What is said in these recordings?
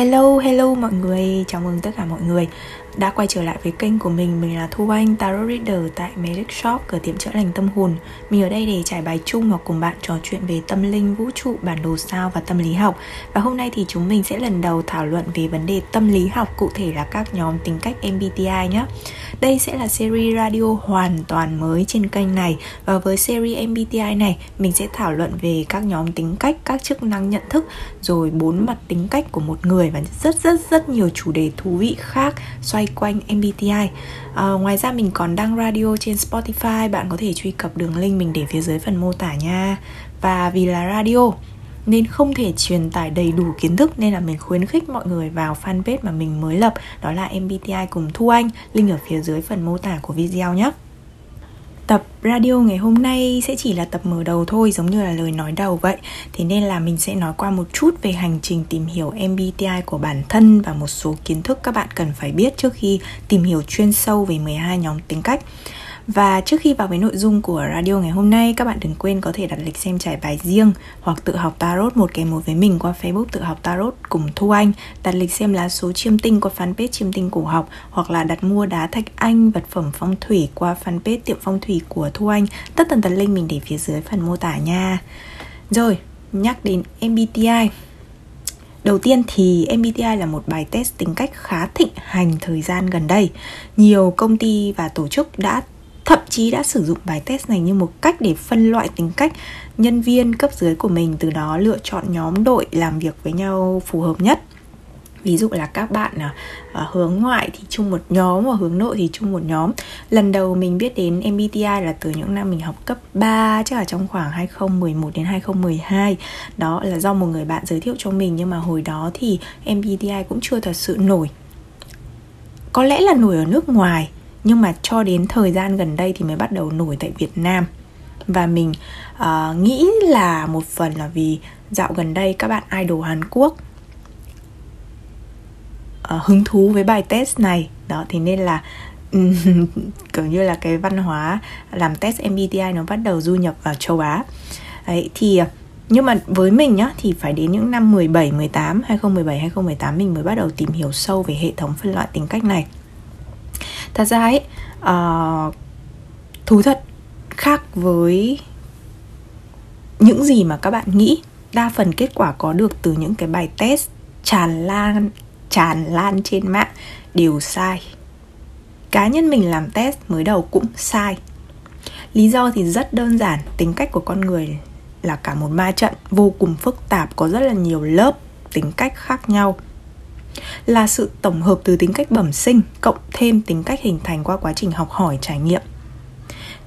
Hello, hello mọi người, chào mừng tất cả mọi người. Đã quay trở lại với kênh của mình Mình là Thu Anh, Tarot Reader tại Medic Shop, cửa tiệm chữa lành tâm hồn. Mình ở đây để trải bài chung và cùng bạn trò chuyện về tâm linh, vũ trụ, bản đồ sao và tâm lý học. Và hôm nay thì chúng mình sẽ lần đầu thảo luận về vấn đề tâm lý học, cụ thể là các nhóm tính cách MBTI nhé Đây sẽ là series radio hoàn toàn mới trên kênh này. Và với series MBTI này, mình sẽ thảo luận về các nhóm tính cách, các chức năng nhận thức Rồi bốn mặt tính cách của một người và rất rất rất nhiều chủ đề thú vị khác xoay quanh MBTI à, ờ, Ngoài ra mình còn đăng radio trên Spotify Bạn có thể truy cập đường link mình để phía dưới phần mô tả nha. Và vì là radio nên không thể truyền tải đầy đủ kiến thức nên là mình khuyến khích mọi người vào fanpage mà mình mới lập đó là MBTI cùng Thu Anh link ở phía dưới phần mô tả của video nhé. Tập radio ngày hôm nay sẽ chỉ là tập mở đầu thôi, giống như là lời nói đầu vậy. Thế nên là mình sẽ nói qua một chút về hành trình tìm hiểu MBTI của bản thân Và một số kiến thức các bạn cần phải biết trước khi tìm hiểu chuyên sâu về 12 nhóm tính cách và trước khi vào với nội dung của radio ngày hôm nay, các bạn đừng quên có thể đặt lịch xem trải bài riêng hoặc tự học tarot một kèm một với mình qua Facebook tự học tarot cùng Thu Anh, đặt lịch xem lá số chiêm tinh qua fanpage chiêm tinh cổ học hoặc là đặt mua đá thạch anh, vật phẩm phong thủy qua fanpage tiệm phong thủy của Thu Anh. Tất tần tật link mình để phía dưới phần mô tả nha. Rồi, nhắc đến MBTI. Đầu tiên thì MBTI là một bài test tính cách khá thịnh hành thời gian gần đây. Nhiều công ty và tổ chức đã thậm chí đã sử dụng bài test này như một cách để phân loại tính cách nhân viên cấp dưới của mình từ đó lựa chọn nhóm đội làm việc với nhau phù hợp nhất. Ví dụ là các bạn à, à, hướng ngoại thì chung một nhóm và hướng nội thì chung một nhóm. Lần đầu mình biết đến MBTI là từ những năm mình học cấp 3 chắc là trong khoảng 2011 đến 2012 đó là do một người bạn giới thiệu cho mình nhưng mà hồi đó thì MBTI cũng chưa thật sự nổi. Có lẽ là nổi ở nước ngoài nhưng mà cho đến thời gian gần đây thì mới bắt đầu nổi tại Việt Nam. Và mình uh, nghĩ là một phần là vì dạo gần đây các bạn idol Hàn Quốc uh, hứng thú với bài test này. Đó thì nên là kiểu như là cái văn hóa làm test MBTI nó bắt đầu du nhập vào châu Á. Đấy, thì nhưng mà với mình nhá thì phải đến những năm 17, 18, 2017, 2018 mình mới bắt đầu tìm hiểu sâu về hệ thống phân loại tính cách này thật ra ấy uh, thú thật khác với những gì mà các bạn nghĩ. Đa phần kết quả có được từ những cái bài test tràn lan tràn lan trên mạng đều sai. Cá nhân mình làm test mới đầu cũng sai. Lý do thì rất đơn giản tính cách của con người là cả một ma trận vô cùng phức tạp có rất là nhiều lớp tính cách khác nhau là sự tổng hợp từ tính cách bẩm sinh cộng thêm tính cách hình thành qua quá trình học hỏi, trải nghiệm.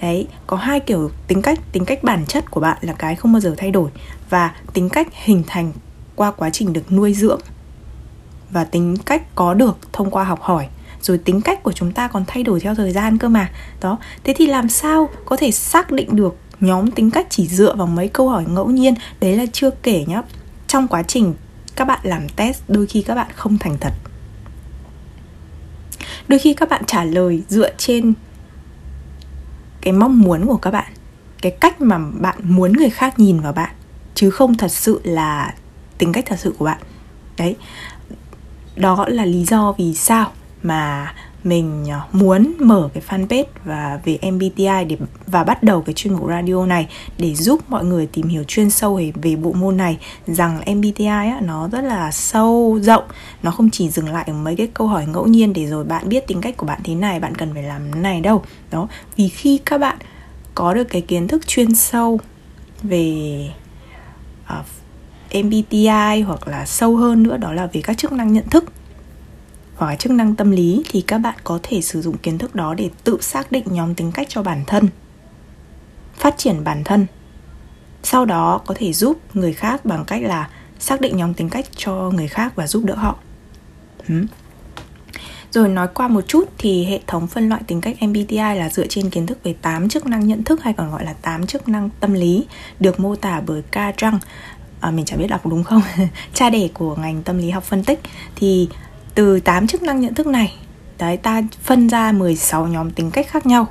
Đấy, có hai kiểu tính cách tính cách bản chất của bạn là cái không bao giờ thay đổi và tính cách hình thành qua quá trình được nuôi dưỡng và tính cách có được thông qua học hỏi. Rồi tính cách của chúng ta còn thay đổi theo thời gian cơ mà. Đó, thế thì làm sao có thể xác định được nhóm tính cách chỉ dựa vào mấy câu hỏi ngẫu nhiên? Đấy là chưa kể nhá, trong quá trình các bạn làm test, đôi khi các bạn không thành thật. Đôi khi các bạn trả lời dựa trên cái mong muốn của các bạn, cái cách mà bạn muốn người khác nhìn vào bạn, chứ không thật sự là tính cách thật sự của bạn. Đấy. Đó là lý do vì sao mà mình ờ, muốn mở cái fanpage và về MBTI để và bắt đầu cái chuyên mục radio này để giúp mọi người tìm hiểu chuyên sâu về, về bộ môn này. Rằng MBTI á, nó rất là sâu rộng. Nó không chỉ dừng lại ở mấy cái câu hỏi ngẫu nhiên để rồi bạn biết tính cách của bạn thế này bạn cần phải làm này đâu. Đó. Vì khi các bạn có được cái kiến thức chuyên sâu về ờ, uh, MBTI hoặc là sâu hơn nữa đó là về các chức năng nhận thức hoặc chức năng tâm lý thì các bạn có thể sử dụng kiến thức đó để tự xác định nhóm tính cách cho bản thân. Phát triển bản thân. Sau đó có thể giúp người khác bằng cách là xác định nhóm tính cách cho người khác và giúp đỡ họ. Ừ. Rồi nói qua một chút thì hệ thống phân loại tính cách MBTI là dựa trên kiến thức về 8 chức năng nhận thức hay còn gọi là 8 chức năng tâm lý được mô tả bởi Ca Jung à, mình chẳng biết đọc đúng không? Cha đẻ của ngành tâm lý học phân tích. Thì từ 8 chức năng nhận thức này, đấy, ta phân ra 16 nhóm tính cách khác nhau.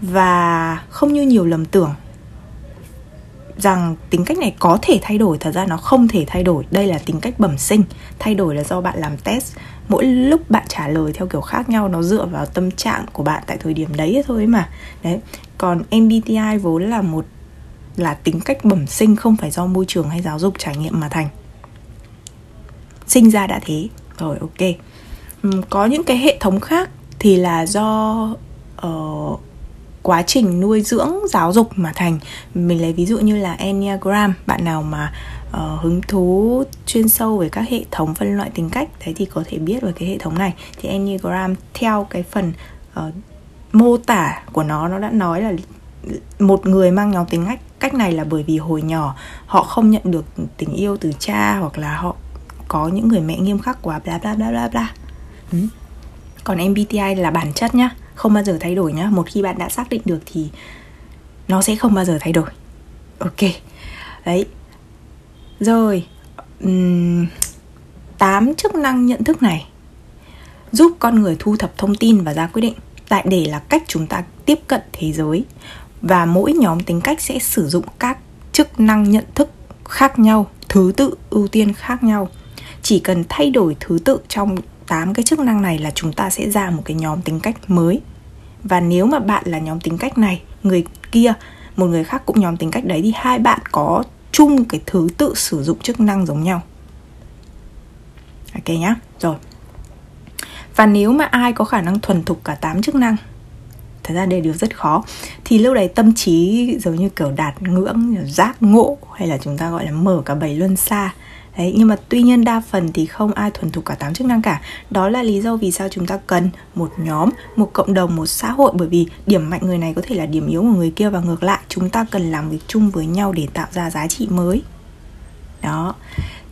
Và không như nhiều lầm tưởng rằng tính cách này có thể thay đổi, thật ra nó không thể thay đổi. Đây là tính cách bẩm sinh, thay đổi là do bạn làm test. Mỗi lúc bạn trả lời theo kiểu khác nhau, nó dựa vào tâm trạng của bạn tại thời điểm đấy thôi mà. Đấy, còn MBTI vốn là một, là tính cách bẩm sinh không phải do môi trường hay giáo dục trải nghiệm mà thành. Sinh ra đã thế rồi ok. Uhm, có những cái hệ thống khác thì là do uh, quá trình nuôi dưỡng giáo dục mà thành. Mình lấy ví dụ như là enneagram bạn nào mà uh, hứng thú chuyên sâu về các hệ thống phân loại tính cách thế thì có thể biết về cái hệ thống này. Thì enneagram theo cái phần uh, mô tả của nó nó đã nói là một người mang nhóm tính cách cách này là bởi vì hồi nhỏ họ không nhận được tình yêu từ cha hoặc là họ có những người mẹ nghiêm khắc quá, bla bla bla bla bla. Ừ. còn MBTI là bản chất nhá, không bao giờ thay đổi nhá. Một khi bạn đã xác định được thì nó sẽ không bao giờ thay đổi. Ok. Đấy. Rồi. Tám chức năng nhận thức này giúp con người thu thập thông tin và ra quyết định. Tại để là cách chúng ta tiếp cận thế giới. Và mỗi nhóm tính cách sẽ sử dụng các chức năng nhận thức khác nhau, thứ tự ưu tiên khác nhau chỉ cần thay đổi thứ tự trong 8 cái chức năng này là chúng ta sẽ ra một cái nhóm tính cách mới. Và nếu mà bạn là nhóm tính cách này, người kia, một người khác cũng nhóm tính cách đấy thì hai bạn có chung cái thứ tự sử dụng chức năng giống nhau. Ok nhá, rồi. Và nếu mà ai có khả năng thuần thục cả 8 chức năng, thật ra đây điều rất khó, thì lúc đấy tâm trí giống như kiểu đạt ngưỡng giác ngộ, hay là chúng ta gọi là mở cả bảy luân xa Đấy, nhưng mà tuy nhiên đa phần thì không ai thuần thục cả tám chức năng cả. Đó là lý do vì sao chúng ta cần một nhóm, một cộng đồng, một xã hội. Bởi vì điểm mạnh người này có thể là điểm yếu của người kia Và ngược lại chúng ta cần làm việc chung với nhau để tạo ra giá trị mới. Đó.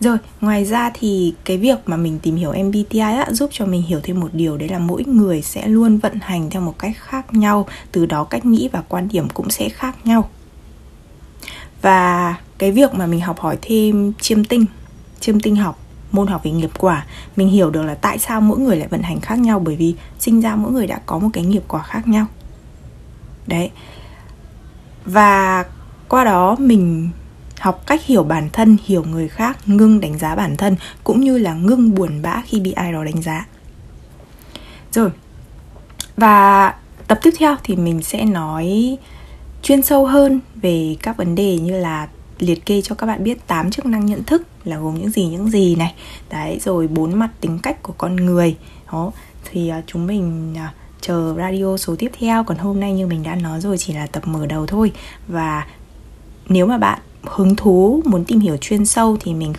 Rồi, ngoài ra thì cái việc mà mình tìm hiểu MBTI á, giúp cho mình hiểu thêm một điều đấy là mỗi người sẽ luôn vận hành theo một cách khác nhau, từ đó cách nghĩ và quan điểm cũng sẽ khác nhau. Và cái việc mà mình học hỏi thêm chiêm tinh chiêm tinh học, môn học về nghiệp quả. Mình hiểu được là tại sao mỗi người lại vận hành khác nhau bởi vì sinh ra mỗi người đã có một cái nghiệp quả khác nhau. Đấy. Và qua đó mình học cách hiểu bản thân, hiểu người khác, ngưng đánh giá bản thân, cũng như là ngưng buồn bã khi bị ai đó đánh giá. Rồi. Và tập tiếp theo thì mình sẽ nói chuyên sâu hơn về các vấn đề như là liệt kê cho các bạn biết 8 chức năng nhận thức là gồm những gì những gì này. Đấy rồi bốn mặt tính cách của con người. Đó thì uh, chúng mình uh, chờ radio số tiếp theo. Còn hôm nay như mình đã nói rồi chỉ là tập mở đầu thôi. Và nếu mà bạn hứng thú muốn tìm hiểu chuyên sâu thì mình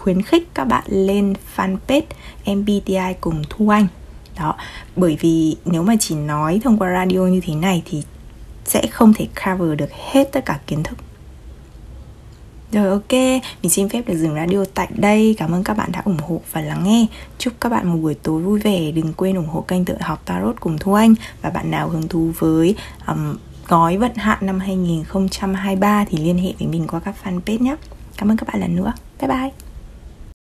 khuyến khích các bạn lên fanpage MBTI cùng Thu Anh. Đó bởi vì nếu mà chỉ nói thông qua radio như thế này thì sẽ không thể cover được hết tất cả kiến thức rồi ok, mình xin phép được dừng radio tại đây. Cảm ơn các bạn đã ủng hộ và lắng nghe. Chúc các bạn một buổi tối vui vẻ. Đừng quên ủng hộ kênh tự học Tarot cùng Thu Anh. Và bạn nào hứng thú với um, gói vận hạn năm 2023 thì liên hệ với mình qua các fanpage nhé. Cảm ơn các bạn lần nữa. Bye bye.